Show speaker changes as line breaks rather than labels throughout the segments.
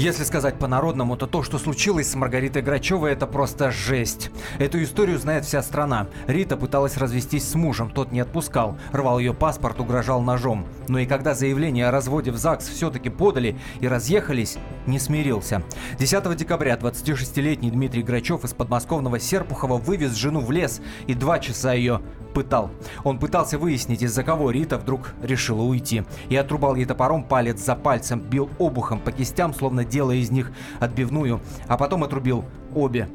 Если сказать по-народному, то то, что случилось с Маргаритой Грачевой, это просто жесть. Эту историю знает вся страна. Рита пыталась развестись с мужем, тот не отпускал, рвал ее паспорт, угрожал ножом. Но и когда заявление о разводе в ЗАГС все-таки подали и разъехались, не смирился. 10 декабря 26-летний Дмитрий Грачев из подмосковного Серпухова вывез жену в лес и два часа ее пытал. Он пытался выяснить, из-за кого Рита вдруг решила уйти. И отрубал ей топором палец за пальцем, бил обухом по кистям, словно делая из них отбивную, а потом отрубил обе.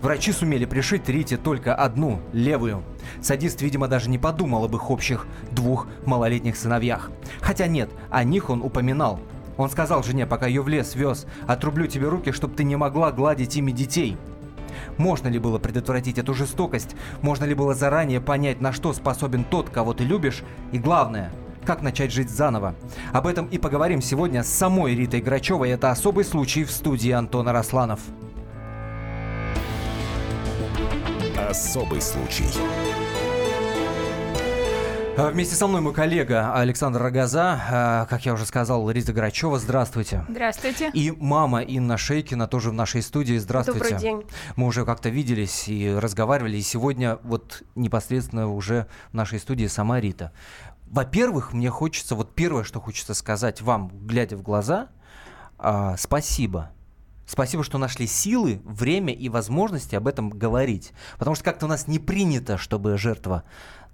Врачи сумели пришить Рите только одну, левую. Садист, видимо, даже не подумал об их общих двух малолетних сыновьях. Хотя нет, о них он упоминал. Он сказал жене, пока ее в лес вез, «Отрублю тебе руки, чтобы ты не могла гладить ими детей». Можно ли было предотвратить эту жестокость? Можно ли было заранее понять, на что способен тот, кого ты любишь? И главное, как начать жить заново. Об этом и поговорим сегодня с самой Ритой Грачевой. Это особый случай в студии Антона Росланов.
Особый случай.
А, Вместе со мной мой коллега Александр Рогоза, а, как я уже сказал, Рита Грачева. Здравствуйте.
Здравствуйте.
И мама Инна Шейкина тоже в нашей студии. Здравствуйте.
Добрый день.
Мы уже как-то виделись и разговаривали, и сегодня вот непосредственно уже в нашей студии сама Рита. Во-первых, мне хочется, вот первое, что хочется сказать вам, глядя в глаза, а, спасибо. Спасибо, что нашли силы, время и возможности об этом говорить. Потому что как-то у нас не принято, чтобы жертва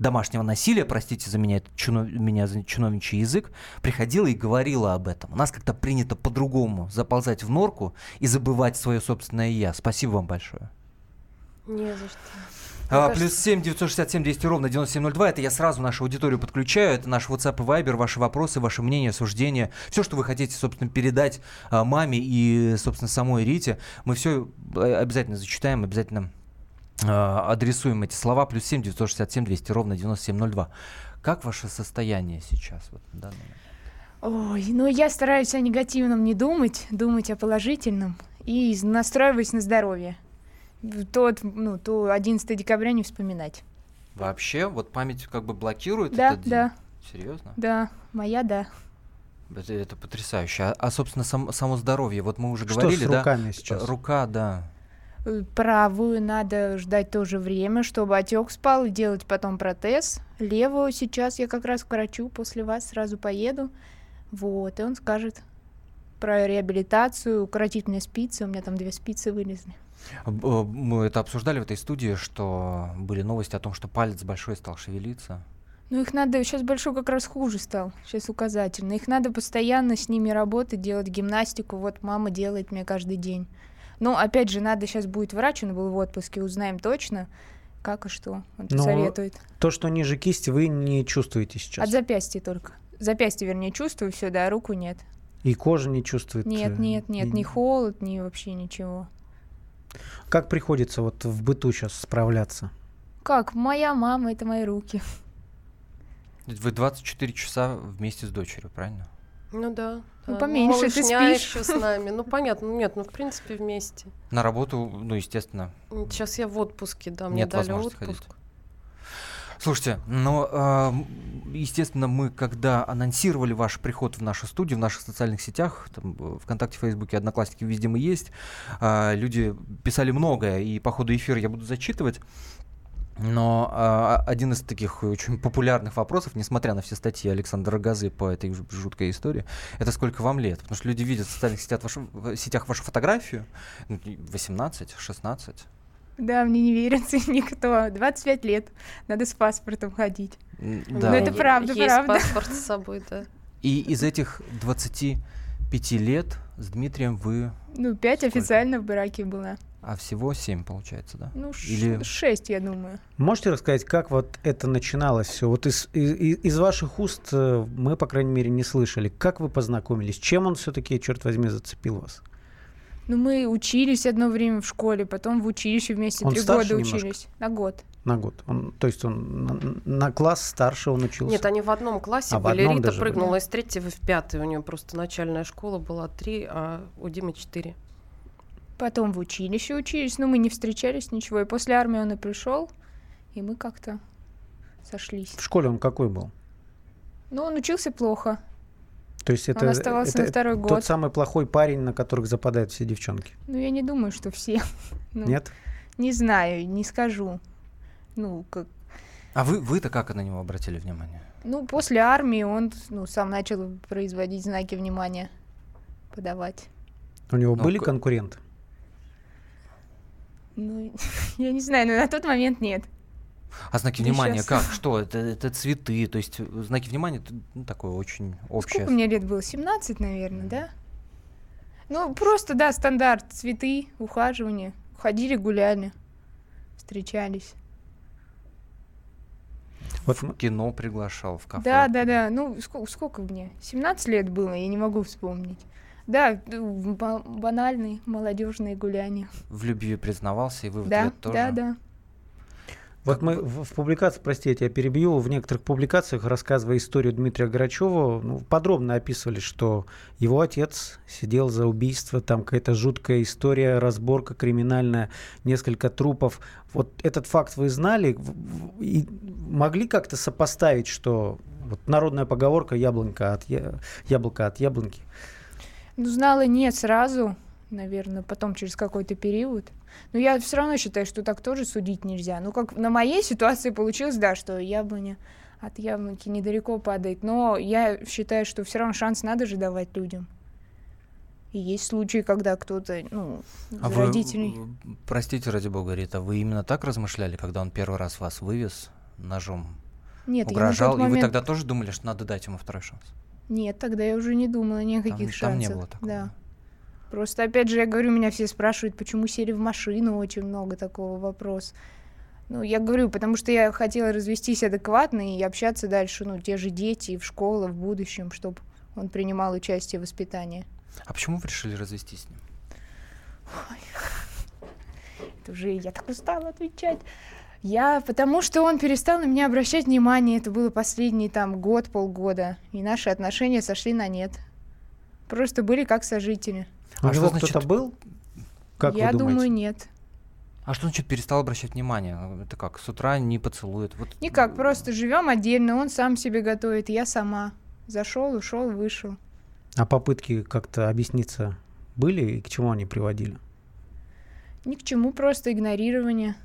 домашнего насилия, простите за меня, чуно, меня за чиновничий язык, приходила и говорила об этом. У нас как-то принято по-другому заползать в норку и забывать свое собственное «я». Спасибо вам большое.
Не за что.
А, плюс 7 967 200 ровно 9702. Это я сразу нашу аудиторию подключаю. Это наш WhatsApp и Viber. Ваши вопросы, ваше мнение, суждения. Все, что вы хотите, собственно, передать а, маме и, собственно, самой Рите. Мы все обязательно зачитаем, обязательно а, адресуем эти слова. Плюс 7 967 200 ровно 9702. Как ваше состояние сейчас? Вот, на данный момент?
Ой, ну я стараюсь о негативном не думать, думать о положительном и настраиваюсь на здоровье. Тот, ну, то 11 декабря не вспоминать.
Вообще, вот память как бы блокирует
Да,
этот день?
да.
Серьезно?
Да, моя, да.
Это, это потрясающе. А, а, собственно, сам- само здоровье. Вот мы уже
Что
говорили,
с
да?
руками сейчас?
Рука, да.
Э, Правую надо ждать тоже время, чтобы отек спал, и делать потом протез. Левую сейчас я как раз к врачу после вас сразу поеду. Вот, и он скажет про реабилитацию, укоротительные спицы. У меня там две спицы вылезли.
Э, Мы это обсуждали в этой студии, что были новости о том, что палец большой стал шевелиться.
Ну, их надо, сейчас большой как раз хуже стал, сейчас указательно. Их надо постоянно с ними работать, делать гимнастику. Вот мама делает мне каждый день. Но, опять же, надо сейчас будет врач, он был в отпуске, узнаем точно, как и что он
Но
советует.
То, что ниже кисти, вы не чувствуете сейчас.
От запястья только. Запястье, вернее, чувствую все, да, руку нет.
И кожа не чувствует. э,
Нет, нет, нет,
и-
ни холод, ни вообще ничего.
Как приходится вот в быту сейчас справляться?
Как? Моя мама, это мои руки.
Вы 24 часа вместе с дочерью, правильно?
Ну да.
Ну,
да.
поменьше ты
Малышня
спишь.
еще с нами. Ну понятно, ну нет, ну в принципе вместе.
На работу, ну, естественно.
Сейчас я в отпуске, да, мне
Нет
дали
возможности
отпуск.
ходить. Слушайте, но, а, м, естественно, мы, когда анонсировали ваш приход в нашу студию, в наших социальных сетях, там, э, ВКонтакте, Фейсбуке, Одноклассники, везде мы есть, а, люди писали многое, и по ходу эфира я буду зачитывать. Но а, один из таких очень популярных вопросов, несмотря на все статьи Александра Газы по этой жуткой истории, это сколько вам лет? Потому что люди видят в социальных сетях вашу, сетях вашу фотографию, ну, и 18, 16.
Да, мне не верится никто. 25 лет, надо с паспортом ходить.
М,
У
Да.
Ну,
меня
это правда,
есть
правда.
паспорт с собой, да.
И из этих 25 лет с Дмитрием вы,
Ну, пять
Сколько?
официально в браке была.
а всего 7 получается, да?
Ну,
Или-
шесть, я думаю.
Можете рассказать, как вот это начиналось все? Вот из, и- и- из ваших уст э, мы, по крайней мере, не слышали. Как вы познакомились? Чем он все-таки, черт возьми, зацепил вас?
Ну, мы учились одно время в школе, потом в училище вместе
Он
три года
немножко?
учились. На год.
На год. Он, то есть он на, на класс старше он учился?
Нет, они в одном классе
А, в
были.
одном
Рита
даже были.
прыгнула из третьего в пятый. У нее просто начальная школа была три, а у Димы четыре.
Потом в училище учились, но мы не встречались, ничего. И после армии он и пришел, и мы как-то сошлись.
В школе он какой был?
Но он учился плохо.
То есть это,
оставался
это
на второй
тот
год.
самый плохой парень, на которых западают все девчонки.
Ну, я не думаю, что все. Ну,
Нет?
Не знаю, не скажу. Ну, как...
А вы, вы-то как на него обратили внимание?
ну, после армии он ну, сам начал производить знаки внимания, подавать.
У него
Ну,
были
к-
конкуренты?
Ну, я не знаю, но на тот момент нет.
А знаки
Да
внимания как? Что? Это, это цветы, то есть э, знаки внимания это ну, такое очень общее.
Сколько мне лет было? 17, наверное, да? Ну, просто, да, стандарт. Цветы, ухаживание. Ходили, гуляли, встречались.
Вот
В кино приглашал, в кафе.
Да, да, да. Ну, сколько, сколько мне? 17 лет было, я не могу вспомнить. Да, ну, ба- банальные молодежные гуляния.
В любви признавался, и вы в
Да,
ответ тоже.
да, да.
Вот мы в, в публикации, прости, я тебя перебью, в некоторых публикациях, рассказывая историю Дмитрия Грачева, ну, подробно описывали, что его отец сидел за убийство, там какая-то жуткая история, разборка криминальная, несколько трупов. Вот этот факт вы знали и могли как-то сопоставить, что вот народная поговорка яблонька от я- яблоко от яблоньки.
Ну, знала нет сразу, наверное, потом через какой-то период. Но я все равно считаю, что так тоже судить нельзя. Ну, как на моей ситуации получилось, да, что яблоня от яблоньки недалеко падает. Но я считаю, что все равно шанс надо же давать людям. И есть случаи, когда кто-то, ну,
А
родителей...
э, простите, ради бога, Рита, вы именно так размышляли, когда он первый раз вас вывез ножом,
Нет, я на
угрожал,
тот
и вы
момент-
тогда тоже думали, что надо дать ему второй шанс?
Нет, тогда я уже не думала ни о каких
там
шансах.
не было такого.
Да. Просто, опять же, я говорю, меня все спрашивают, почему сели в машину, очень много такого вопрос. Ну, я говорю, потому что я хотела развестись адекватно и общаться дальше, ну, те же дети, в школу, в будущем, чтобы он принимал участие в воспитании.
А почему вы решили развестись с ним?
Это уже я так устала отвечать. Я, потому что он перестал на меня обращать внимание, это было последний там год, полгода, и наши отношения сошли на нет. Просто были как сожители.
А что
него
значит-
кто-то был? Как
я
вы думаете?
думаю, нет.
А что значит перестал обращать внимание? Это как, с утра не поцелует? Вот,
Никак, просто живем отдельно, он сам себе готовит, я сама. Зашел, ушел, вышел.
А попытки как-то объясниться были и к чему они приводили?
Ни к чему, просто игнорирование.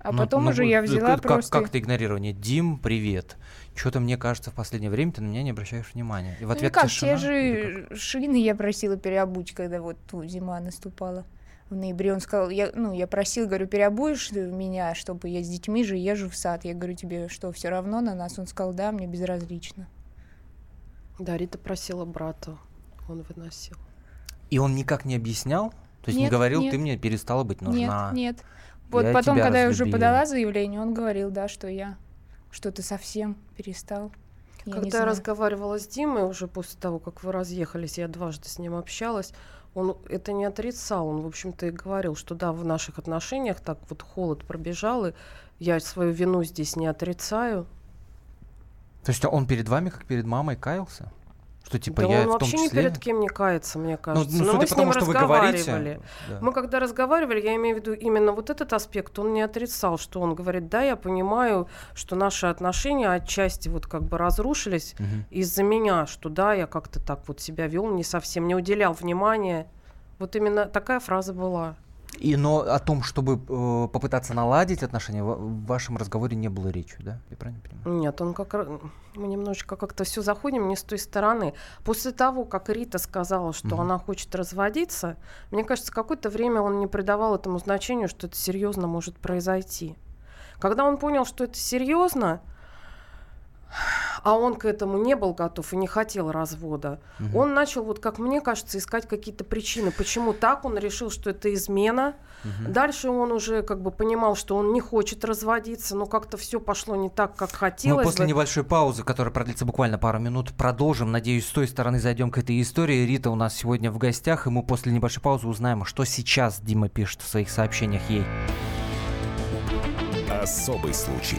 А
Ну,
потом
ну,
уже я взяла
как,
просто...
Как, то игнорирование? Дим, привет. Что-то мне кажется, в последнее время ты на меня не обращаешь внимания. И в
Ну,
ответ
никак,
тишина?
те
как?
же шины я просила переобуть, когда вот ту зима наступала в ноябре. Он сказал, я, ну, я просил, говорю, переобуешь ты меня, чтобы я с детьми же езжу в сад. Я говорю, тебе что, все равно на нас? Он сказал, да, мне безразлично.
Да, Рита просила брата, он выносил.
И он никак не объяснял? То есть не
Нет,
говорил,
нет.
ты мне перестала быть нужна?
Нет, нет. Вот
Я
потом, когда я уже подала заявление, он говорил, да, что я что-то совсем перестал. Я
Когда я разговаривала с Димой уже после того, как вы разъехались, я дважды с ним общалась, он это не отрицал. Он, в общем-то, и говорил, что да, в наших отношениях так вот холод пробежал, и я свою вину здесь не отрицаю.
То есть он перед вами, как перед мамой, каялся? Что типа
да
я
он
в том
вообще ни
числе?
перед кем не кается, мне
Ну,
кажется.
ну,
Но
судя
мы
по
с ним
тому, что вы говорите.
разговаривали.
да.
Мы когда разговаривали, я имею в виду именно вот этот аспект, он не отрицал, что он говорит, да, я понимаю, что наши отношения отчасти вот как бы разрушились
Мгм.
из-за меня, что да, я как-то так вот себя вел, не совсем, не уделял внимания. Вот именно такая фраза была.
И но о том, чтобы э, попытаться наладить отношения, в, в вашем разговоре не было речи, да? Я правильно понимаю?
Нет, он как мы немножечко как-то все заходим не с той стороны. После того, как Рита сказала, что
Мгм.
она хочет разводиться, мне кажется, какое-то время он не придавал этому значению, что это серьезно может произойти. Когда он понял, что это серьезно, а он к этому не был готов и не хотел развода,
Мгм.
он начал, вот как мне кажется, искать какие-то причины, почему так. Он решил, что это измена.
Мгм.
Дальше он уже как бы понимал, что он не хочет разводиться, но как-то все пошло не так, как хотелось.
Мы после
бы.
небольшой паузы, которая продлится буквально пару минут, продолжим. Надеюсь, с той стороны зайдем к этой истории. Рита у нас сегодня в гостях, и мы после небольшой паузы узнаем, что сейчас Дима пишет в своих сообщениях ей.
Особый случай.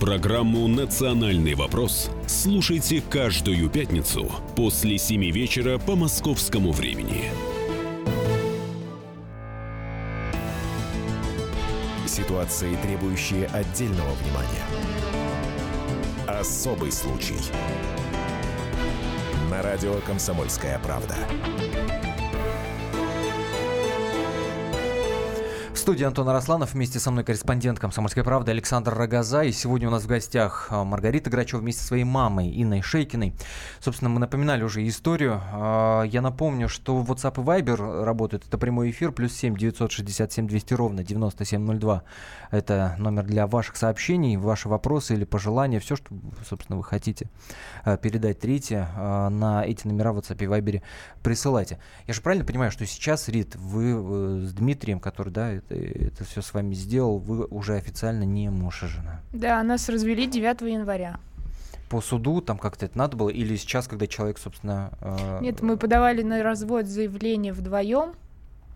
Программу «Национальный вопрос» слушайте каждую пятницу после 7 вечера по московскому времени.
Ситуации, требующие отдельного внимания. Особый случай. На радио «Комсомольская правда».
Студии Антон Арасланов, вместе со мной корреспондент «Комсомольской правды» Александр Рогоза. И сегодня у нас в гостях а, Маргарита Грачева вместе со своей мамой Инной Шейкиной. Собственно, мы напоминали уже историю. А, я напомню, что WhatsApp и Viber работают. Это прямой эфир, плюс 7 967 200 ровно 9702. Это номер для ваших сообщений, ваши вопросы или пожелания, все, что, собственно, вы хотите а, передать третье на эти номера в WhatsApp и Viber присылайте. Я же правильно понимаю, что сейчас, Рит, вы э, с Дмитрием, который, да, это все с вами сделал, вы уже официально не муж и жена.
Да, нас развели 9 января.
По суду там как-то это надо было? Или сейчас, когда человек, собственно...
Э... Нет, мы подавали на развод заявление вдвоем.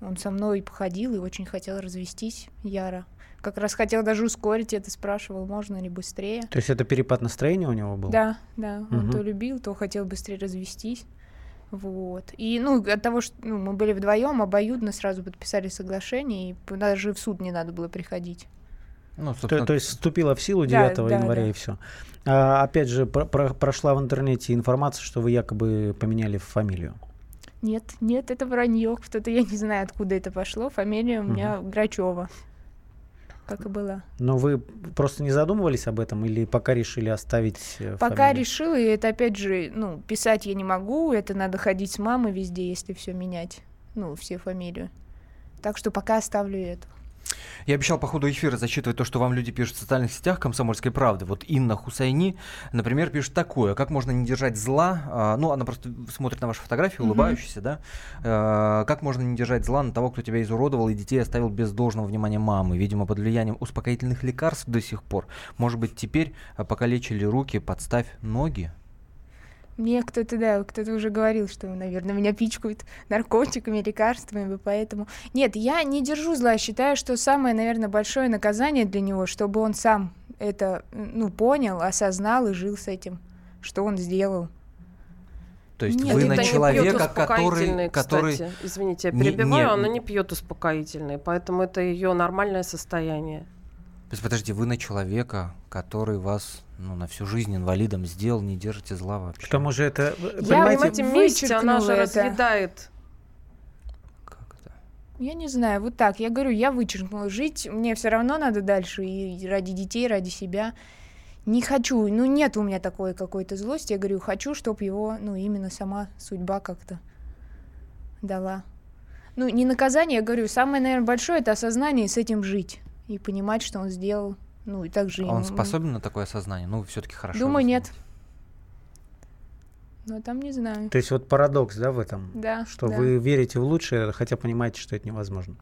Он со мной походил и очень хотел развестись, Яра. Как раз хотел даже ускорить это, спрашивал, можно ли быстрее.
То есть это перепад настроения у него был?
Да, да. Угу. Он то любил, то хотел быстрее развестись. Вот. И, ну, от того, что ну, мы были вдвоем, обоюдно сразу подписали соглашение, и даже в суд не надо было приходить.
Ну, собственно... то, то есть вступила в силу 9 да, января да. и все. А, опять же, про про прошла в интернете информация, что вы якобы поменяли фамилию.
Нет, нет, это вранье. Кто-то, я не знаю, откуда это пошло. Фамилия у меня угу. Грачева как и была.
Но вы просто не задумывались об этом или пока решили оставить
э, Пока фамилию? решила, и это опять же, ну, писать я не могу, это надо ходить с мамой везде, если все менять, ну, все фамилию. Так что пока оставлю эту.
Я обещал по ходу эфира зачитывать то, что вам люди пишут в социальных сетях «Комсомольской правды». Вот Инна Хусайни, например, пишет такое. Как можно не держать зла? А, ну, она просто смотрит на ваши фотографии, улыбающиеся, да? А, как можно не держать зла на того, кто тебя изуродовал и детей оставил без должного внимания мамы? Видимо, под влиянием успокоительных лекарств до сих пор. Может быть, теперь а, пока лечили руки, подставь ноги?
Мне кто-то, да, кто-то уже говорил, что, наверное, меня пичкают наркотиками, лекарствами, поэтому... Нет, я не держу зла, считаю, что самое, наверное, большое наказание для него, чтобы он сам это, ну, понял, осознал и жил с этим, что он сделал.
То есть Нет, вы на человека, который, который...
Извините, я перебиваю, не, не... она не пьет успокоительные, поэтому это ее нормальное состояние.
То есть, подождите, вы на человека, который вас ну, на всю жизнь инвалидом сделал, не держите зла вообще.
К тому же это...
Я в этом месте она же это. разъедает.
Как это? Я не знаю, вот так. Я говорю, я вычеркнула. Жить мне все равно надо дальше, и ради детей, ради себя. Не хочу, ну нет у меня такой какой-то злости. Я говорю, хочу, чтобы его, ну именно сама судьба как-то дала. Ну, не наказание, я говорю, самое, наверное, большое это осознание и с этим жить. И понимать, что он сделал ну и также...
А он способен на такое осознание? Ну, все-таки хорошо.
Думаю, нет. Но там не знаю.
То есть вот парадокс, да, в этом?
Да.
Что
да.
вы верите в лучшее, хотя понимаете, что это невозможно.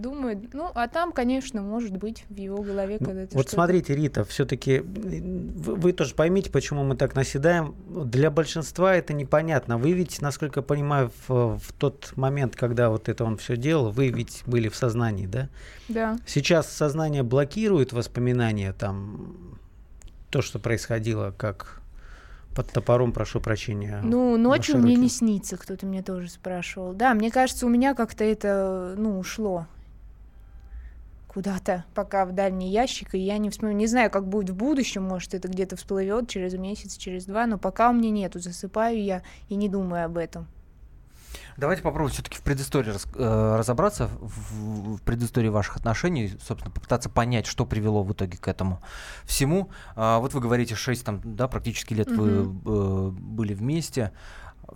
Думаю, ну, а там, конечно, может быть в его голове,
ну,
когда это
Вот смотрите, Рита, все-таки вы, вы тоже поймите, почему мы так наседаем. Для большинства это непонятно. Вы ведь, насколько я понимаю, в, в тот момент, когда вот это он все делал, вы ведь были в сознании, да?
Да.
Сейчас сознание блокирует воспоминания, там, то, что происходило, как под топором, прошу прощения.
Ну, ночью мне не снится, кто-то мне тоже спрашивал. Да, мне кажется, у меня как-то это, ну, ушло куда-то пока в дальний ящик, и я не вспомню, не знаю, как будет в будущем, может, это где-то всплывет через месяц, через два, но пока у меня нету, засыпаю я и не думаю об этом.
Давайте попробуем все-таки в предыстории раз, э, разобраться, в, в предыстории ваших отношений, собственно, попытаться понять, что привело в итоге к этому всему. А, вот вы говорите, 6 там, да, практически лет угу. вы э, были вместе.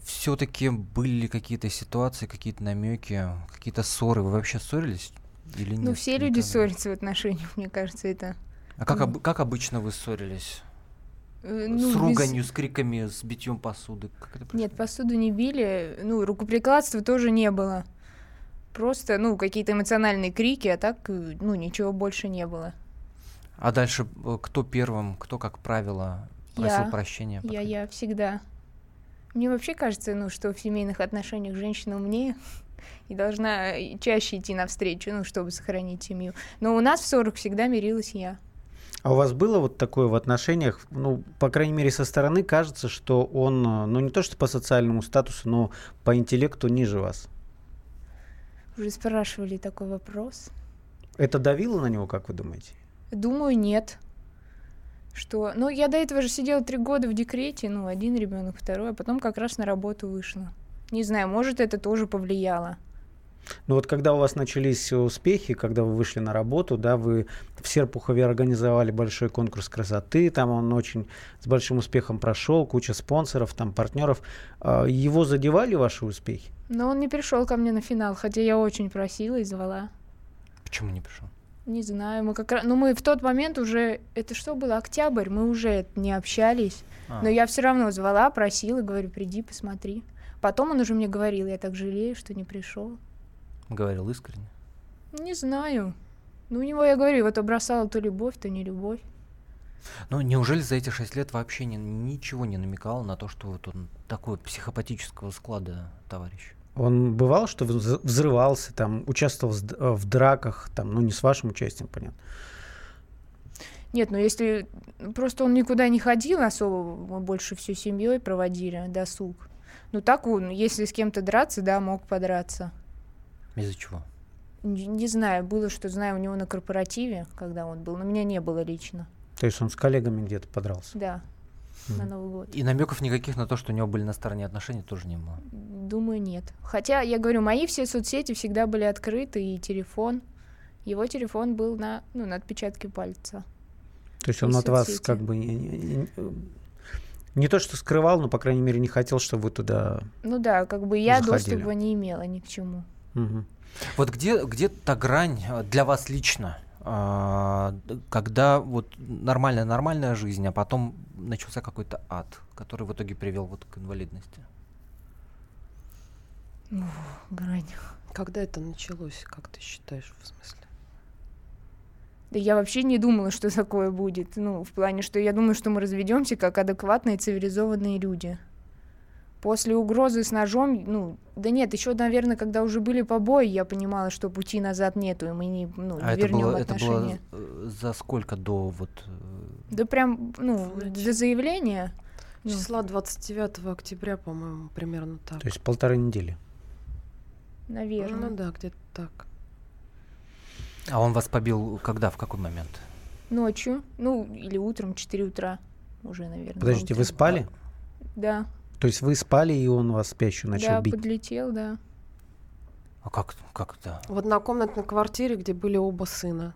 Все-таки были какие-то ситуации, какие-то намеки, какие-то ссоры. Вы вообще ссорились? Или
ну, все люди никогда? ссорятся в отношениях, мне кажется, это...
А как, об, как обычно вы ссорились? Э, ну, с руганью, без... с криками, с битьем посуды? Как
это Нет, посуду не били, ну, рукоприкладства тоже не было. Просто, ну, какие-то эмоциональные крики, а так, э, ну, ничего больше не было.
А дальше э, кто первым, кто, как правило, просил
Я.
прощения?
Я, я всегда. Мне вообще кажется, ну, что в семейных отношениях женщина умнее и должна э, чаще идти навстречу, ну, чтобы сохранить семью. Но у нас в ссорах всегда мирилась я.
А у вас было вот такое в отношениях, ну, по крайней мере, со стороны кажется, что он, э, ну, не то что по социальному статусу, но по интеллекту ниже вас.
Уже спрашивали такой вопрос.
Это давило на него, как вы думаете?
Думаю, нет. Что? Ну, я до этого же сидела три года в декрете, ну, один ребенок, второй, а потом как раз на работу вышла. Не знаю, может, это тоже повлияло.
Ну вот когда у вас начались успехи, когда вы вышли на работу, да, вы в Серпухове организовали большой конкурс красоты, там он очень с большим успехом прошел, куча спонсоров, там партнеров. А, Его задевали ваши успехи?
Но он не пришел ко мне на финал, хотя я очень просила и звала.
Почему не пришел?
Не знаю, мы как раз... Ну, мы в тот момент уже... Это что было? Октябрь, мы уже не общались.
А.
Но я все равно звала, просила, говорю, приди, посмотри. Потом он уже мне говорил, я так жалею, что не пришел.
Говорил искренне.
Не знаю. Ну, у него, я говорю, вот бросала то любовь, то не любовь.
Ну, неужели за эти шесть лет вообще ни- ничего не намекал на то, что вот он такой психопатического склада товарищ?
Он бывал, что вз- взрывался, там, участвовал э, в драках, там, ну не с вашим участием, понятно.
Нет, ну если... Просто он никуда не ходил особо, мы больше всю семьей проводили досуг. Ну, так он, если с кем-то драться, да, мог подраться.
Из-за чего?
Не, не знаю, было, что знаю, у него на корпоративе, когда он был, но меня не было лично.
То есть он с коллегами где-то подрался.
Да, на
Мгм.
Новый год.
И намеков никаких на то, что у него были на стороне отношения, тоже не было.
Думаю, нет. Хотя, я говорю, мои все соцсети всегда были открыты, и телефон. Его телефон был на, ну, на отпечатке пальца.
То есть он от вас как бы не, то что скрывал, но, по крайней мере, не хотел, чтобы вы туда...
Ну да, как бы я
Заходили.
доступа не имела ни к чему.
Мгм.
Вот где, где та грань э, для вас лично, а, когда вот нормальная нормальная жизнь, а потом начался какой-то ад, который в итоге привел вот к инвалидности?
Грань.
Когда это началось, как ты считаешь, в смысле?
Да я вообще не думала, что такое будет. Ну, в плане, что я думаю, что мы разведемся как адекватные цивилизованные люди. После угрозы с ножом, ну, да нет, еще, наверное, когда уже были побои, я понимала, что пути назад нету, и мы не, ну, не
а это
вернем
было, это было
отношения.
э, за сколько до вот... э,
Да прям, ну,
Вроде.
до заявления. Ну,
Числа 29 октября, по-моему, примерно так.
То есть полторы недели.
наверное.
Ну да, где-то так.
А он вас побил когда, в какой момент?
Ночью, ну, или утром, 4 утра уже, наверное.
Подождите, вы спали?
Да,
То есть вы спали, и он вас спящую начал
да,
бить?
подлетел, да.
А как, как это?
В однокомнатной квартире, где были оба сына.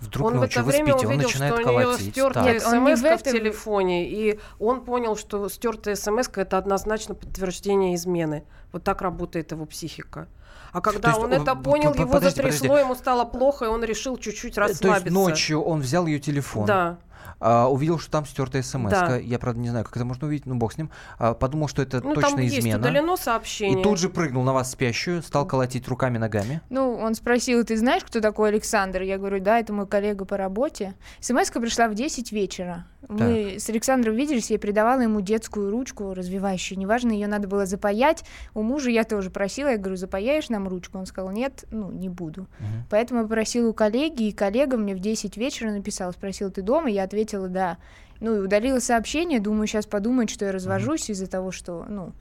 Вдруг
он в
ночью
это
вы
время
спите, он
увидел,
начинает
что у нее
колотить.
стертая
он не в
смс в
это-
телефоне, и он понял, что стертая смс это однозначно подтверждение измены. Вот так работает его психика. А когда он
он-
это понял, его
подождите,
затрясло,
подождите.
ему стало плохо, и он решил чуть-чуть
Э, То есть
расслабиться.
ночью он взял ее телефон,
Да.
А, увидел, что там стертая смс.
Да.
Я, правда, не знаю, как это можно увидеть, ну бог с ним. А, подумал, что это
Ну,
точно
там есть
измена.
удалено сообщение.
И тут же прыгнул на вас спящую, стал колотить руками, ногами.
Ну, он спросил, ты знаешь, кто такой Александр? Я говорю, да, это мой коллега по работе. смс пришла в 10 вечера. Мы с Александром виделись, я передавала ему детскую ручку развивающую. Неважно, ее надо было запаять. У мужа я тоже просила, я говорю, запаяешь нам ручку? Он сказал, нет, ну, не буду.
Мгм.
Поэтому я попросила у коллеги, и коллега мне в 10 вечера написал, спросил, ты дома? Я ответила, да. Ну, и удалила сообщение, думаю, сейчас подумает, что я развожусь из-за того, что, ну,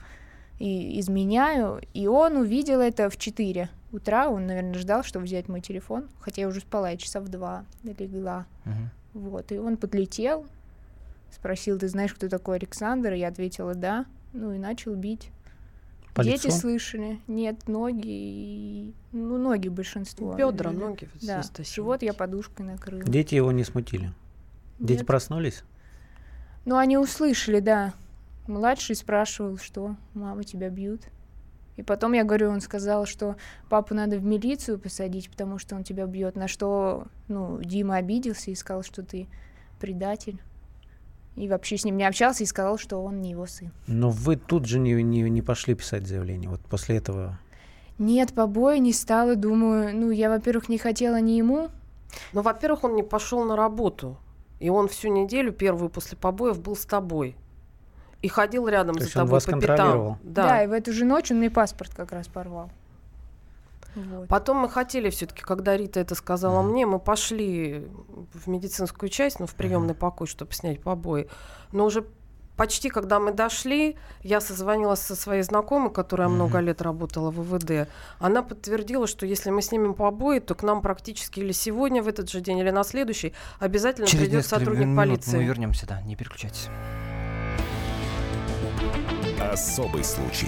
и изменяю. И он увидел это в 4 утра, он, наверное, ждал, чтобы взять мой телефон, хотя я уже спала, я часа в 2 легла.
Мгм.
Вот, и он подлетел, спросил, ты знаешь, кто такой Александр? Я ответила, да. Ну, и начал бить.
По
Дети
лицу?
слышали. Нет, ноги. и- Ну, ноги большинство.
Бедра,
Да.
ноги.
Да, живот я подушкой накрыла.
Дети его не смутили? Дети
Нет.
проснулись?
Ну, они услышали, да. Младший спрашивал, что мама тебя бьют. И потом я говорю, он сказал, что папу надо в милицию посадить, потому что он тебя бьет. На что, ну, Дима обиделся и сказал, что ты предатель. И вообще с ним не общался и сказал, что он не его сын.
Но вы тут же не, не, не пошли писать заявление. Вот после этого...
Нет, побоя не стало, думаю, ну, я, во-первых, не хотела ни ему
Ну, во-первых, он не пошел на работу. И он всю неделю, первую после побоев, был с тобой. И ходил рядом
То
за тобой
вас
по пятам.
Да.
Да.
и в эту же ночь он мне паспорт как раз порвал. Вот.
Потом мы хотели все-таки, когда Рита это сказала мне, мы пошли в медицинскую часть, ну, в приемный покой, чтобы снять побои. Но уже почти, когда мы дошли, я созвонилась со своей знакомой, которая много лет работала в ВВД. Она подтвердила, что если мы снимем побои, то к нам практически или сегодня, в этот же день, или на следующий, обязательно
Через
придет сотрудник
минут
полиции.
мы вернемся, да, не переключайтесь.
Особый случай.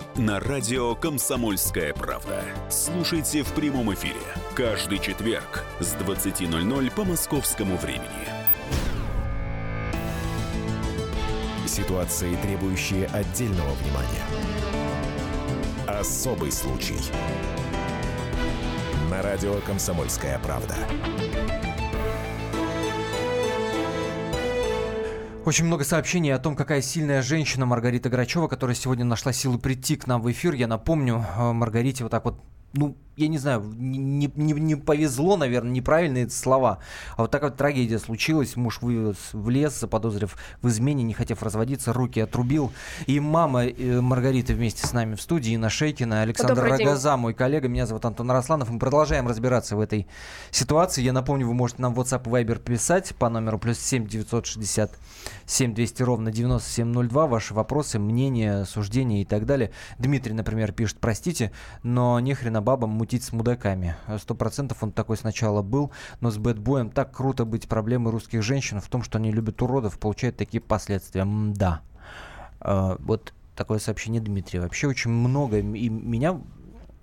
на радио «Комсомольская правда». Слушайте в прямом эфире каждый четверг с 20.00 по московскому времени.
Ситуации, требующие отдельного внимания. Особый случай. На радио «Комсомольская правда».
Очень много сообщений о том, какая сильная женщина Маргарита Грачева, которая сегодня нашла силы прийти к нам в эфир. Я напомню, э, Маргарите вот так вот, ну, я не знаю, не, не- не- повезло, наверное, неправильные слова. А вот такая вот трагедия случилась. Муж вывез в лес, заподозрив в измене, не хотев разводиться, руки отрубил. И мама э, Маргариты вместе с нами в студии, Инна Шейкина, Александр
Добрый день.
Рогоза, мой коллега. Меня зовут Антон Росланов. Мы продолжаем разбираться в этой ситуации. Я напомню, вы можете нам в WhatsApp и Viber писать по номеру плюс 7 960 7 200 ровно 9702. Ваши вопросы, мнения, суждения и так далее. Дмитрий, например, пишет, простите, но нехрена бабам мутить с мудаками. Сто процентов он такой сначала был, но с бэтбоем так круто быть проблемой русских женщин в том, что они любят уродов, получают такие последствия. Да. Вот такое сообщение Дмитрия. Вообще очень много. И меня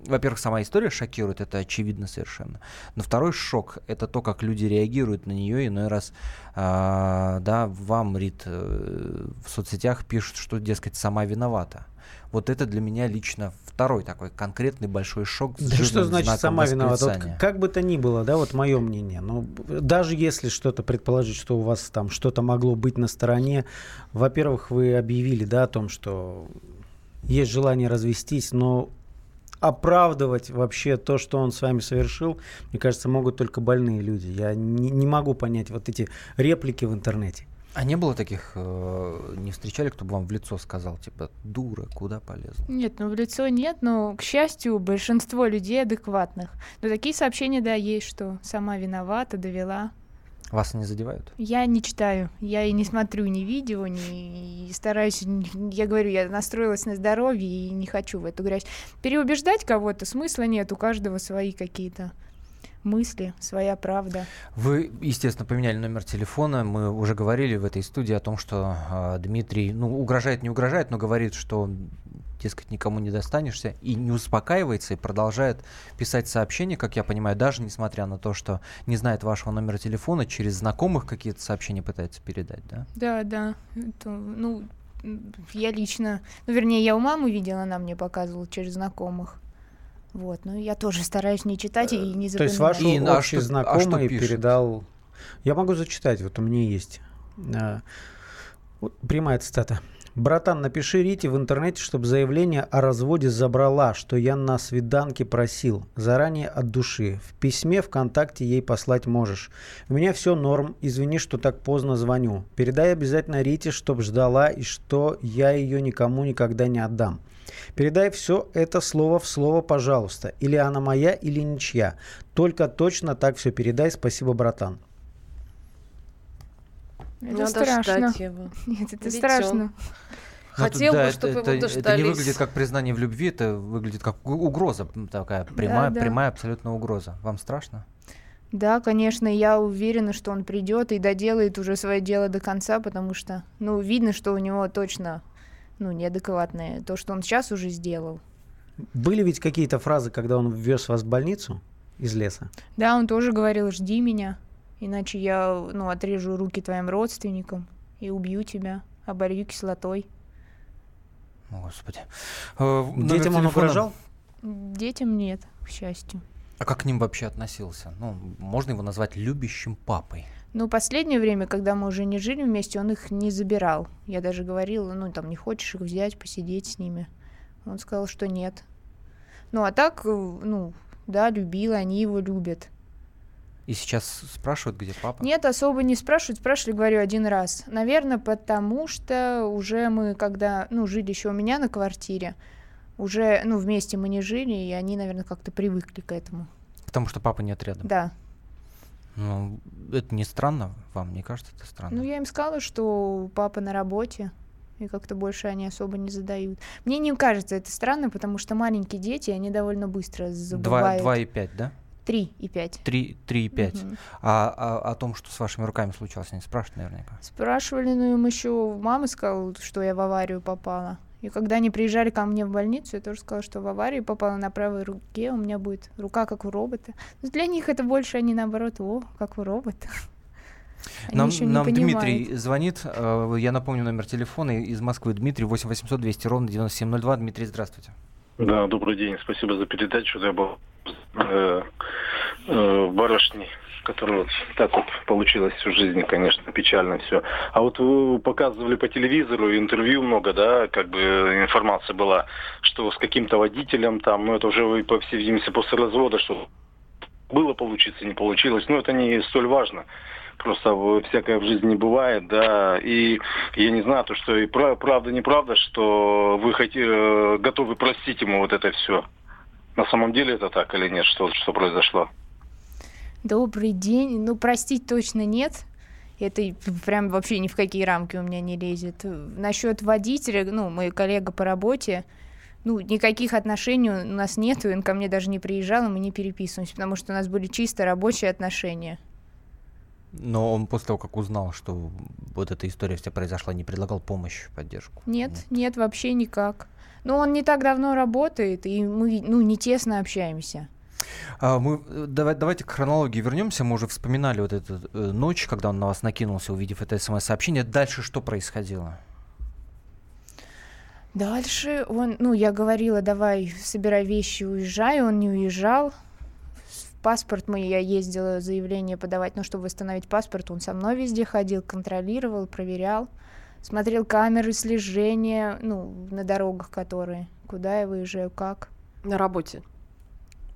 во-первых, сама история шокирует, это очевидно совершенно. Но второй шок – это то, как люди реагируют на нее. Иной раз, а, да, вам, Рит, э, в соцсетях пишут, что, дескать, сама виновата. Вот это для меня лично второй такой конкретный большой шок.
Да что значит сама виновата? Вот как бы то ни было, да, вот мое мнение. Но даже если что-то предположить, что у вас там что-то могло быть на стороне, во-первых, вы объявили, да, о том, что есть желание развестись, но оправдывать вообще то, что он с вами совершил, мне кажется, могут только больные люди. Я не, не могу понять вот эти реплики в интернете.
А не было таких, э, не встречали, кто бы вам в лицо сказал, типа, дура, куда полезла?
Нет, ну в лицо нет, но, к счастью, большинство людей адекватных. Но такие сообщения, да, есть, что сама виновата, довела.
Вас не задевают?
Я не читаю, я и не смотрю ни видео, ни и стараюсь, я говорю, я настроилась на здоровье и не хочу в эту грязь. Переубеждать кого-то смысла нет, у каждого свои какие-то мысли, своя правда.
Вы, естественно, поменяли номер телефона. Мы уже говорили в этой студии о том, что э, Дмитрий, ну, угрожает, не угрожает, но говорит, что, дескать, никому не достанешься, и не успокаивается, и продолжает писать сообщения, как я понимаю, даже несмотря на то, что не знает вашего номера телефона, через знакомых какие-то сообщения пытается передать, да?
Да, да, это, ну, я лично, ну, вернее, я у мамы видела, она мне показывала через знакомых. Вот, ну, я тоже стараюсь не читать и не
То есть
запоминать.
ваш
И, а
общий
что- а
знакомый
что пишет?
передал... Я могу зачитать, вот у меня есть. А, вот прямая цитата. Братан, напиши Рите в интернете, чтобы заявление о разводе забрала, что я на свиданке просил. Заранее от души. В письме ВКонтакте ей послать можешь. У меня все норм. Извини, что так поздно звоню. Передай обязательно Рите, чтоб ждала и что я ее никому никогда не отдам. Передай все это слово в слово, пожалуйста. Или она моя, или ничья. Только точно так все передай. Спасибо, братан.
Это
Надо
страшно.
ждать его.
Нет, это
Ведь
страшно.
Ну,
Хотел
да,
бы,
это-
чтобы его
это, это не
дождались.
выглядит как признание в любви, это выглядит как угроза такая, прямая,
да.
прямая абсолютно угроза. Вам страшно?
Да, конечно, я уверена, что он придет и доделает уже свое дело до конца, потому что, ну, видно, что у него точно, ну, неадекватное то, что он сейчас уже сделал.
Были ведь какие-то фразы, когда он ввез вас в больницу из леса?
Да, он тоже говорил, жди меня. Иначе я, ну, отрежу руки твоим родственникам и убью тебя, оболью кислотой.
О, Господи. Э,
Детям он угрожал?
Детям нет, к счастью.
А как к ним вообще относился? Ну, можно его назвать любящим папой.
Ну, последнее время, когда мы уже не жили вместе, он их не забирал. Я даже говорила, ну, там, не хочешь их взять, посидеть с ними. Он сказал, что нет. Ну, а так, э, ну, да, любил, они его любят.
И сейчас спрашивают, где папа?
Нет, особо не спрашивают, спрашивали, говорю, один раз. Наверное, потому что уже мы, когда, ну, жили еще у меня на квартире, уже, ну, вместе мы не жили, и они, наверное, как-то привыкли к этому.
Потому что папа нет рядом.
Да.
Ну, это не странно? Вам не кажется это странно?
Ну, я им сказала, что папа на работе, и как-то больше они особо не задают. Мне не кажется это странно, потому что маленькие дети, они довольно быстро забывают.
два и пять, да?
Три и пять.
Три, три и пять. А, а о том, что с вашими руками случилось, они спрашивают наверняка.
Спрашивали, ну им еще мама сказала, что я в аварию попала. И когда они приезжали ко мне в больницу, я тоже сказала, что в аварию попала на правой руке, у меня будет рука как у робота. Но для них это больше они наоборот, о, как у робота. Они
Нам, нам. Дмитрий звонит. э, Я напомню номер телефона из Москвы. Дмитрий 8 800 200 ровно 9702. Дмитрий, здравствуйте.
Да, добрый день. Спасибо за передачу. Я был э, э, в барышне, которая вот так вот получилось в жизни, конечно, печально все. А вот вы показывали по телевизору интервью много, да, как бы информация была, что с каким-то водителем там, ну это уже вы, по всей видимости, после развода, что было получиться, не получилось. Но это не столь важно. Просто всякое в жизни бывает, да. И я не знаю, то, что и пра- правда, неправда, что вы хоти- э, готовы простить ему вот это все. На самом деле это так или нет, что, что произошло?
Добрый день. Ну, простить точно нет. Это прям вообще ни в какие рамки у меня не лезет. Насчет водителя, ну, мой коллега по работе, ну, никаких отношений у нас нету, он ко мне даже не приезжал, и мы не переписываемся, потому что у нас были чисто рабочие отношения.
Но он после того, как узнал, что вот эта история вся произошла, не предлагал помощь, поддержку.
Нет, нет, вообще никак. Но он не так давно работает, и мы, ну, не тесно общаемся.
А мы, давай, давайте к хронологии вернемся. Мы уже вспоминали вот эту э, ночь, когда он на вас накинулся, увидев это смс-сообщение. Дальше что происходило?
Дальше он, ну, я говорила, давай, собирай вещи, уезжай, он не уезжал. В паспорт мы, я ездила заявление подавать, ну, чтобы восстановить паспорт, он со мной везде ходил, контролировал, проверял, смотрел камеры слежения, ну, на дорогах, которые, куда я выезжаю, как.
На работе.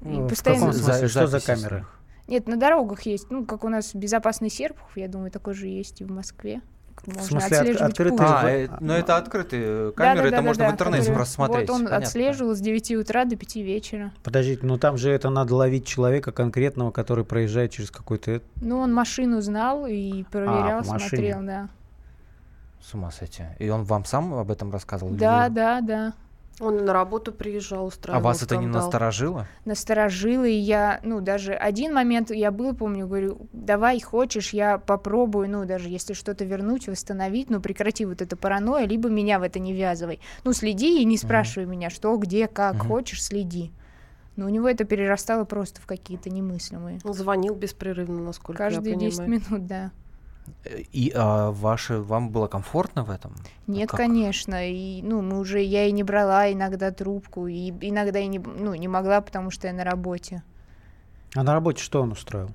И
Ну, в
постоянно-
каком смысле? Что за камеры?
Нет, на дорогах есть, ну, как у нас безопасный Серпухов, я думаю, такой же есть и в Москве. Можно
смысле, от-
отслеживать
открытый
путь.
А,
в-
э, но это открытые камеры, это
Да-да-да-да-да,
можно в интернете
которые-
просто смотреть.
Вот он
понятно.
отслеживал с 9 утра до 5 вечера.
Подождите, ну там же это надо ловить человека конкретного, который проезжает через какой-то...
Ну, он машину знал и проверял,
машине.
смотрел, да.
С ума сойти. И он вам сам об этом рассказывал? или
Да,
вы-
да, да.
Он на работу приезжал,
А
устраивал
вас это не
скандал.
насторожило?
Насторожило, и я, ну, даже один момент я был, помню, говорю, давай, хочешь, я попробую, ну, даже если что-то вернуть, восстановить, ну, прекрати вот это паранойя, либо меня в это не ввязывай. Ну, следи и не спрашивай меня, что, где, как,
Мгм.
хочешь, следи. Но у него это перерастало просто в какие-то немыслимые.
Он звонил беспрерывно, насколько
Каждые
я
10
понимаю.
минут, да.
И а, ваши, вам было комфортно в этом?
Нет,
как?
конечно. И, ну, мы уже, я и не брала иногда трубку, и иногда и не, ну, не могла, потому что я на работе.
А на работе что он устроил?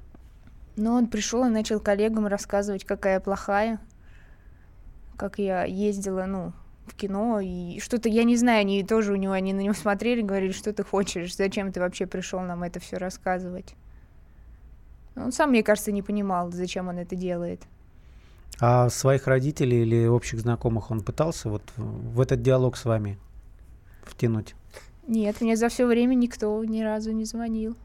Но он пришел и начал коллегам рассказывать, какая я плохая, как я ездила, ну, в кино, и что-то, я не знаю, они тоже у него, они на него смотрели, говорили, что ты хочешь, зачем ты вообще пришел нам это все рассказывать. Он сам, мне кажется, не понимал, зачем он это делает.
А своих родителей или общих знакомых он пытался вот в этот диалог с вами втянуть?
Нет, мне за все время никто ни разу не звонил.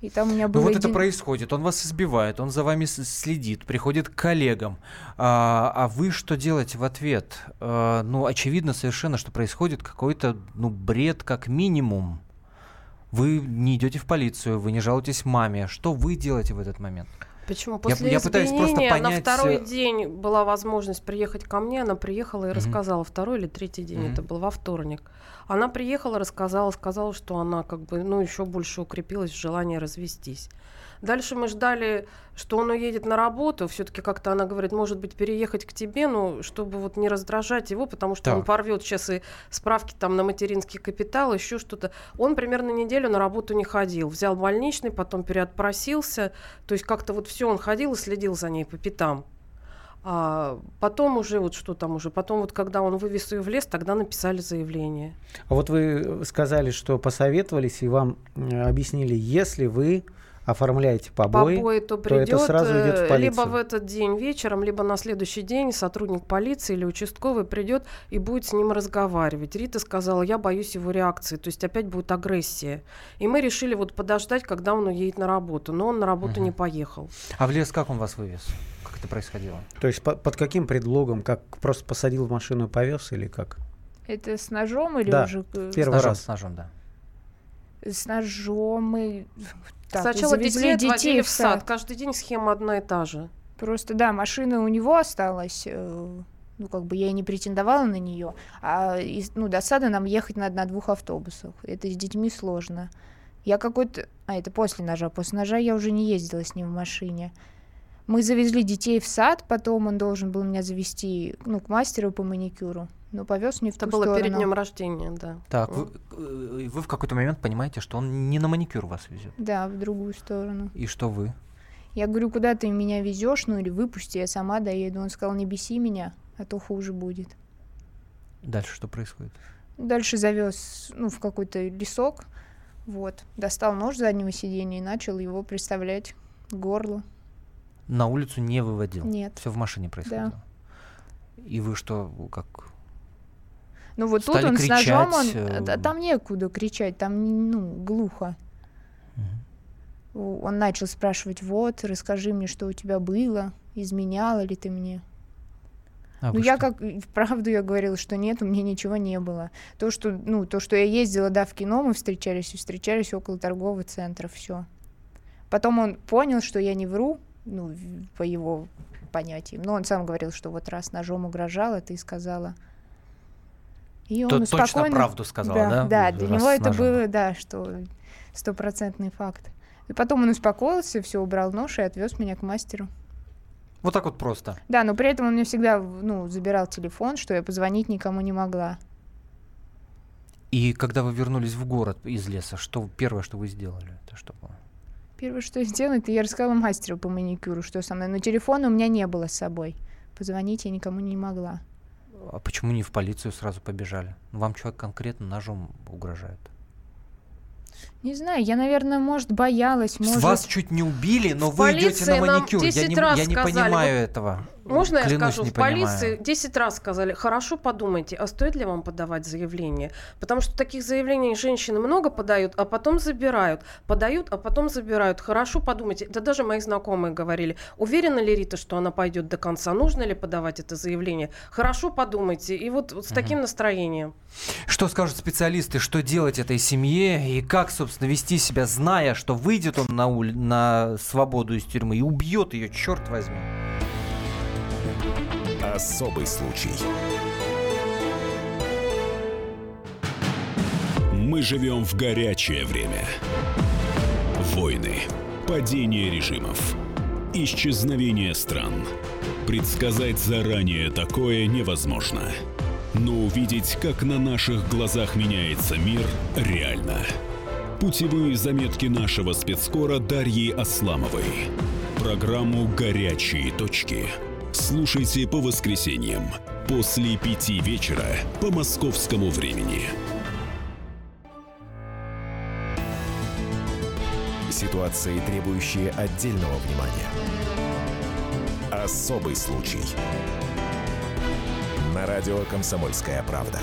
И там у меня
Ну
был
вот это
один-
происходит, он вас избивает, он за вами следит, приходит к коллегам. А, а вы что делаете в ответ? А, ну, очевидно совершенно, что происходит какой-то, ну, бред как минимум. Вы не идете в полицию, вы не жалуетесь маме. Что вы делаете в этот момент?
Почему?
Я-
После
я пытаюсь просто
избиения
понять,
на второй день была возможность приехать ко мне, она приехала и
Мгм.
рассказала. Второй или третий день,
Мгм.
это был во вторник. Она приехала, рассказала, сказала, что она как бы, ну, еще больше укрепилась в желании развестись. Дальше мы ждали, что он уедет на работу. Все-таки как-то она говорит, может быть, переехать к тебе, ну, чтобы вот не раздражать его, потому что
Так.
он порвет сейчас и справки там на материнский капитал, еще что-то. Он примерно неделю на работу не ходил. Взял больничный, потом переотпросился. То есть как-то вот все, он ходил и следил за ней по пятам. А потом уже вот что там уже, потом вот когда он вывез ее в лес, тогда написали заявление.
А вот вы сказали, что посоветовались и вам объяснили, если вы оформляете побои,
побои, то
то
придет
это сразу идет в
э,
полицию.
либо в этот день вечером, либо на следующий день сотрудник полиции или участковый придет и будет с ним разговаривать. Рита сказала, я боюсь его реакции, то есть опять будет агрессия. И мы решили вот подождать, когда он уедет на работу, но он на работу
Мгм.
не поехал.
А в лес как он вас вывез? Как это происходило?
То есть по- под каким предлогом? Как просто посадил в машину и повез или как?
Это с ножом или
Да,
уже... э,
С
Первый
ножом,
раз.
с ножом, да.
С ножом мы... Так,
Сначала детей отводили в сад. Каждый день схема одна и та же.
Просто, да, машина у него осталась. э, Ну, как бы я и не претендовала на нее. А из, ну, до сада нам ехать надо на двух автобусах. Это с детьми сложно. Я какой-то... А, это после ножа. После ножа я уже не ездила с ним в машине. Мы завезли детей в сад, потом он должен был меня завести, ну, к мастеру по маникюру. Но повез не в
Это
ту
было перед
сторону.
днем рождения, да.
Так, вы, э, вы в какой-то момент понимаете, что он не на маникюр вас везет.
Да, в другую сторону.
И что вы?
Я говорю, куда ты меня везешь, ну или выпусти, я сама доеду. Он сказал, не беси меня, а то хуже будет.
Дальше что происходит?
Дальше завез, ну, в какой-то лесок, вот, достал нож с заднего сиденья и начал его приставлять к горлу.
На улицу не выводил?
Нет.
Все в машине происходило? И вы что, как...
Ну вот
Стали
тут он с ножом, он,
кричать, э,
там некуда кричать, там, ну, глухо. У- Он начал спрашивать, вот, расскажи мне, что у тебя было, изменяла ли ты мне.
А,
ну, я
что?
как и вправду я говорила, что нет, у меня ничего не было. То, что, ну, то, что я ездила, да, в кино, мы встречались, и встречались около торгового центра, все. Потом он понял, что я не вру, ну, по его понятиям. Но он сам говорил, что вот раз ножом угрожала, ты сказала. И он
точно
спокойно...
правду сказала, да?
Да, для
Раз
него это было, да, что стопроцентный факт. И потом он успокоился, все убрал нож и отвез меня к мастеру.
Вот так вот просто.
Да, но при этом он мне всегда, ну, забирал телефон, что я позвонить никому не могла.
И когда вы вернулись в город из леса, что первое, что вы сделали? Это что было?
Первое, что я сделала, это я рассказала мастеру по маникюру, что со мной. Но телефона у меня не было с собой. Позвонить я никому не могла.
А почему не в полицию сразу побежали? Вам человек конкретно ножом угрожает.
Не знаю, я, наверное, может, боялась, может...
Вас чуть не убили, но
В
вы идете на маникюр. Я
10
не, я не
сказали,
понимаю
вот
этого.
Можно я
Клянусь,
скажу?
не
В полиции
понимаю.
10 раз сказали, хорошо подумайте, а стоит ли вам подавать заявление? Потому что таких заявлений женщины много подают, а потом забирают. Подают, а потом забирают. Хорошо подумайте. Это даже мои знакомые говорили. Уверена ли Рита, что она пойдет до конца? Нужно ли подавать это заявление? Хорошо подумайте. И вот, вот с таким настроением.
Что скажут специалисты, что делать этой семье и как, собственно, вести себя, зная, что выйдет он на, ули- на свободу из тюрьмы и убьет ее, черт возьми.
Особый случай.
Мы живем в горячее время. Войны, падение режимов, исчезновение стран. Предсказать заранее такое невозможно. Но увидеть, как на наших глазах меняется мир, реально. Путевые заметки нашего спецскора Дарьи Асламовой. Программу «Горячие точки». Слушайте по воскресеньям после пяти вечера по московскому времени.
Ситуации, требующие отдельного внимания. Особый случай. На радио «Комсомольская правда».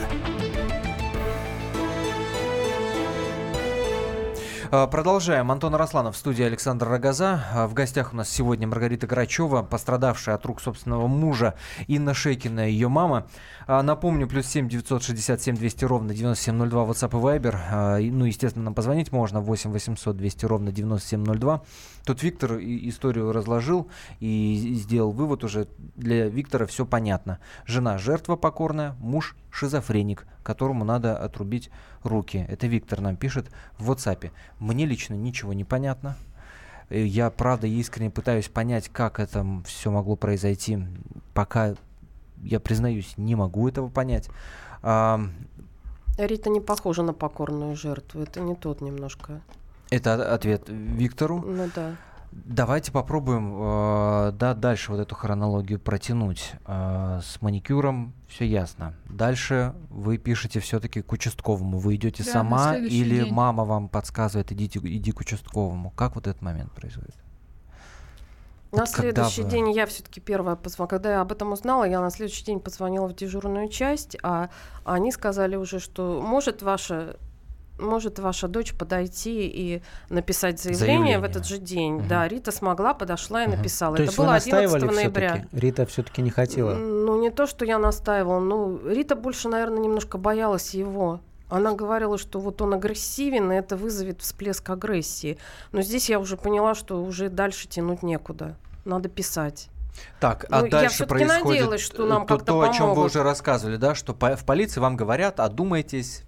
Продолжаем. Антон Росланов в студии Александр Рогоза. А, В гостях у нас сегодня Маргарита Грачева, пострадавшая от рук собственного мужа, Инна Шейкина, ее мама. А, Напомню, плюс 7 967 200 ровно 9702 WhatsApp и Viber. А, и, Ну, естественно, нам позвонить можно 8 800 200 ровно 9702. Тут Виктор и- историю разложил и сделал вывод уже. Для Виктора все понятно. Жена жертва покорная, муж шизофреник, которому надо отрубить руки. Это Виктор нам пишет в WhatsApp. Мне лично ничего не понятно. Э, Я, правда, искренне пытаюсь понять, как это все могло произойти. Пока, я признаюсь, не могу этого понять. А,
Рита не похожа на покорную жертву. Это не тот немножко.
Это ответ Виктору.
Ну да.
Давайте попробуем э, да, дальше вот эту хронологию протянуть. Э, с маникюром все ясно. Дальше вы пишете все-таки к участковому. Вы идете
Да, на
сама или
день.
мама вам подсказывает, идите, иди к участковому. Как вот этот момент происходит?
На
Вот когда
следующий
вы-
день я все-таки первая позвонила. Когда я об этом узнала, я на следующий день позвонила в дежурную часть, а они сказали уже, что может ваша может ваша дочь подойти и написать заявление, в
Заявление.
этот же день.
Мгм.
Да, Рита смогла, подошла и
Мгм.
написала.
То
Это было 11
настаивали
ноября.
все-таки? Рита все-таки не хотела.
Ну, не то, что я настаивала. Ну, Рита больше, наверное, немножко боялась его. Она говорила, что вот он агрессивен, и это вызовет всплеск агрессии. Но здесь я уже поняла, что уже дальше тянуть некуда. Надо писать.
Так,
Ну,
а
я
дальше
всё-таки
происходит
надеялась, что
э,
нам
то, то, о чем вы
помогут.
уже рассказывали, да, что по- в полиции вам говорят, одумайтесь,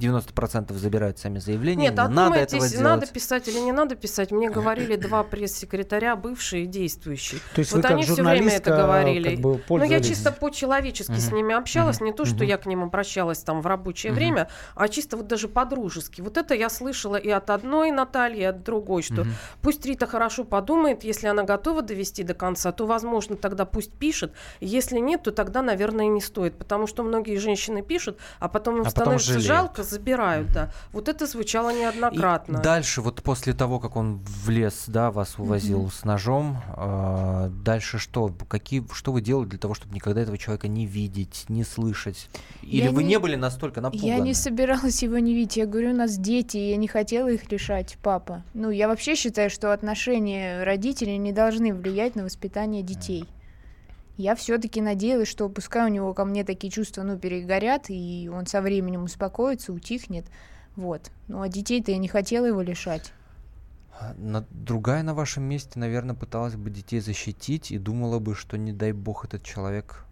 90% забирают сами заявления,
Нет,
не надо этого
одумайтесь, надо
делать.
писать или не надо писать. Мне говорили два пресс-секретаря, бывшие и действующие.
То есть
вот
вы как
они все время это
журналистка
говорили.
как бы
Но я
пользовались-
чисто по-человечески с ними общалась, не то, что я к ним обращалась там в рабочее время, а чисто вот даже по-дружески. Вот это я слышала и от одной Натальи, и от другой, что пусть Рита хорошо подумает, если она готова довести до конца, то, возможно, тогда пусть пишет. Если нет, то тогда, наверное, и не стоит, потому что многие женщины пишут, а потом им
А потом
становится
жалеют.
жалко, забирают, да. Вот это звучало
И
неоднократно.
дальше, вот после того, как он в лес, да, вас увозил с ножом, а, дальше что? Какие, что вы делали для того, чтобы никогда этого человека не видеть, не слышать? Или
Я
вы не...
не-
были настолько напуганы?
Я не собиралась его не видеть. Я говорю, у нас дети, и я не хотела их лишать, папа. Ну, я вообще считаю, что отношения родителей не должны влиять на воспитание детей. Я все-таки надеялась, что пускай у него ко мне такие чувства, ну, перегорят, и он со временем успокоится, утихнет. Вот. Ну, а детей-то я не хотела его лишать.
А, на- другая на вашем месте, наверное, пыталась бы детей защитить и думала бы, что не дай бог этот человек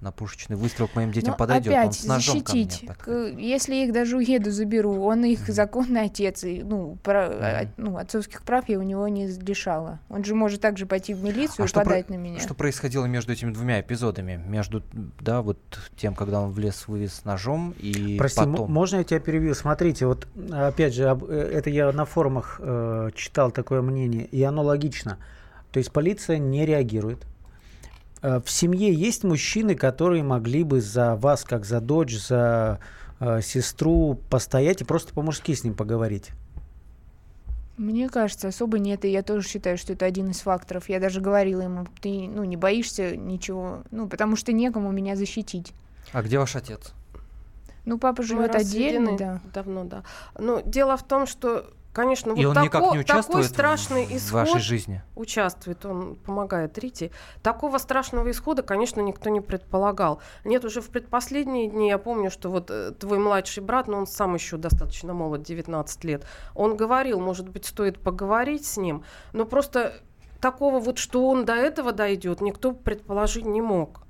на пушечный выстрел к моим детям
Но
подойдет. Он
опять
с ножом ко мне
защитить.
подходит.
К- Если я их даже уеду, заберу, он их законный отец, и, ну, про-
Мгм.
ну, отцовских прав я у него не лишала. Он же может также пойти в милицию
А
и
что про-
подать на меня.
Что происходило между этими двумя эпизодами? Между, да, вот тем, когда он в лес вывез ножом и
Прости,
потом.
можно я тебя перебью? Смотрите, вот опять же, об- э, это я на форумах э, читал такое мнение, и оно логично. То есть полиция не реагирует. Э, в семье есть мужчины, которые могли бы за вас, как за дочь, за э, сестру постоять и просто по-мужски с ним поговорить.
Мне кажется, особо нет, и я тоже считаю, что это один из факторов. Я даже говорила ему, ты ну, не боишься ничего, ну, потому что некому меня защитить.
А где ваш отец?
Ну, папа живет отдельно, да.
Давно, да. Ну, дело в том, что, конечно,
и
вот
он никак
тако-
не
такой страшный исход
в вашей жизни?
участвует, он помогает Рите. Такого страшного исхода, конечно, никто не предполагал. Нет, уже в предпоследние дни я помню, что вот э, твой младший брат, но он сам еще достаточно молод, 19 лет, он говорил, может быть, стоит поговорить с ним, но просто такого вот, что он до этого дойдет, никто предположить не мог.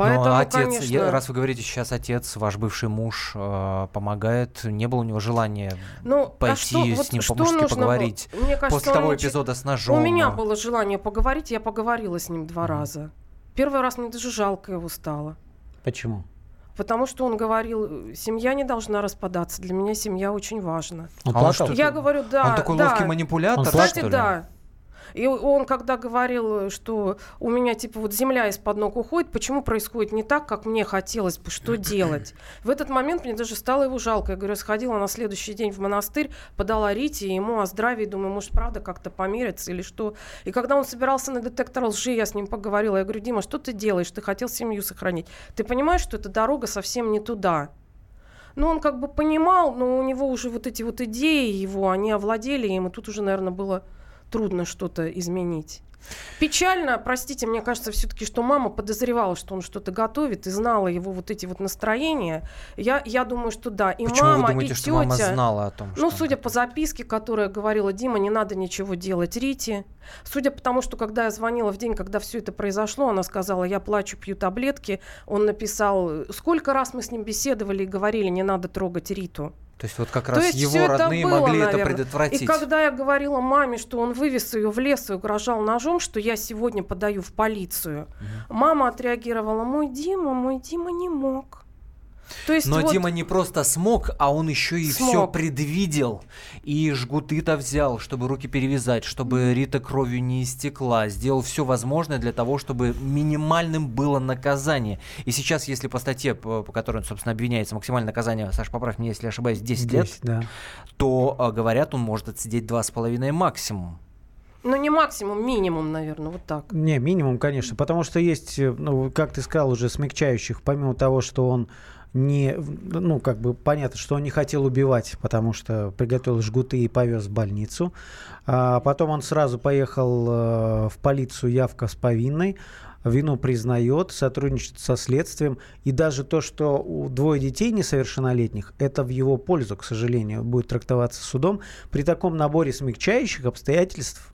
Поэтому,
Но отец,
конечно,
я- раз вы говорите сейчас отец, ваш бывший муж э, помогает, не было у него желания
ну, а
пойти
что-
с
вот
ним
что
по-мужски
было?
поговорить
Мне кажется,
после того эпизода с ножом?
У меня
а?
было желание поговорить, я поговорила с ним два раза. Первый раз мне даже жалко его стало.
Почему?
Потому что он говорил, семья не должна распадаться. Для меня семья очень важна.
Он
А он
плакал?
что,
Я говорю, да.
Он такой
да.
ловкий манипулятор,
Он
Кстати,
ли?
да. И он, когда говорил, что у меня, типа, вот земля из-под ног уходит, почему происходит не так, как мне хотелось бы, что делать? В этот момент мне даже стало его жалко. Я говорю, сходила на следующий день в монастырь, подала Рите ему о здравии, думаю, может, правда как-то помериться или что. И когда он собирался на детектор лжи, я с ним поговорила. Я говорю, Дима, что ты делаешь? Ты хотел семью сохранить. Ты понимаешь, что эта дорога совсем не туда? Ну, он как бы понимал, но у него уже вот эти вот идеи его, они овладели им, и тут уже, наверное, было трудно что-то изменить. Печально, простите, мне кажется все-таки, что мама подозревала, что он что-то готовит и знала его вот эти вот настроения. Я, я думаю, что да. И
Почему
мама,
вы думаете,
и
что
тетя.
мама знала о том, что
Ну, судя по записке, которая говорила Дима, не надо ничего делать Рите. Судя по тому, что когда я звонила в день, когда все это произошло, она сказала, я плачу, пью таблетки. Он написал, сколько раз мы с ним беседовали и говорили, не надо трогать Риту.
То есть вот как
То
раз
есть
его
это
родные
было,
могли это
наверное.
предотвратить.
И когда я говорила маме, что он вывез ее в лес и угрожал ножом, что я сегодня подаю в полицию, мама отреагировала, мой Дима, мой Дима не мог. То есть
Но
вот-
Дима не просто смог, а он еще и все
Смог.
предвидел. И жгуты-то взял, чтобы руки перевязать, чтобы Рита кровью не истекла. Сделал все возможное для того, чтобы минимальным было наказание. И сейчас, если по статье, по, которой он, собственно, обвиняется, максимальное наказание, Саша, поправь меня, если я ошибаюсь, 10, лет,
10, да.
то, а, говорят, он может отсидеть 2,5 максимум.
Ну, не максимум, минимум, наверное, вот так.
Не, минимум, конечно, потому что есть, э, ну, как ты сказал, уже смягчающих, помимо того, что он не, ну, как бы понятно, что он не хотел убивать, потому что приготовил жгуты и повез в больницу. А потом он сразу поехал э, в полицию, явка с повинной, вину признает, сотрудничает со следствием. И даже то, что у двое детей несовершеннолетних, это в его пользу, к сожалению, будет трактоваться судом. При таком наборе смягчающих обстоятельств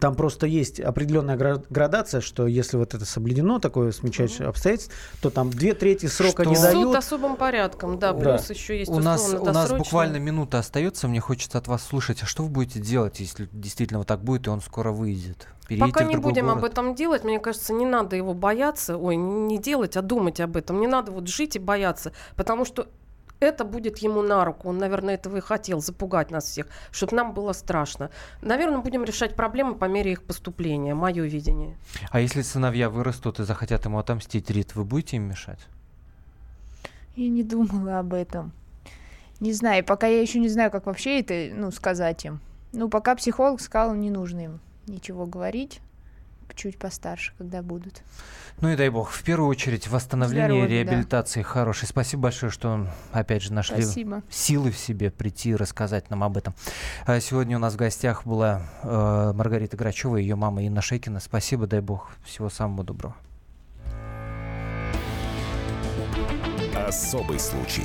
там просто есть определенная гра- градация, что если вот это соблюдено, такое смягчающее обстоятельство, то там две трети срока не
Что?
Суд
дают.
особым порядком, да,
Да.
плюс еще есть
У нас, у нас буквально минута остается, мне хочется от вас слушать, а что вы будете делать, если действительно вот так будет, и он скоро выйдет? Переедете
Пока не будем об
город?
этом делать, мне кажется, не надо его бояться, ой, не делать, а думать об этом. Не надо вот жить и бояться, потому что это будет ему на руку. Он, наверное, этого и хотел, запугать нас всех, чтобы нам было страшно. Наверное, будем решать проблемы по мере их поступления, мое видение.
А если сыновья вырастут и захотят ему отомстить, Рит, вы будете им мешать?
Я не думала об этом. Не знаю, пока я еще не знаю, как вообще это, ну, сказать им. Ну, пока психолог сказал, не нужно им ничего говорить. Чуть постарше, когда будут.
Ну и дай бог, в первую очередь восстановление и
Здоровья, да.
реабилитации хорошей. Спасибо большое, что опять же нашли
Спасибо.
силы в себе прийти и рассказать нам об этом. А Сегодня у нас в гостях была э, Маргарита Грачева и ее мама Инна Шейкина. Спасибо, дай бог, всего самого доброго.
Особый случай.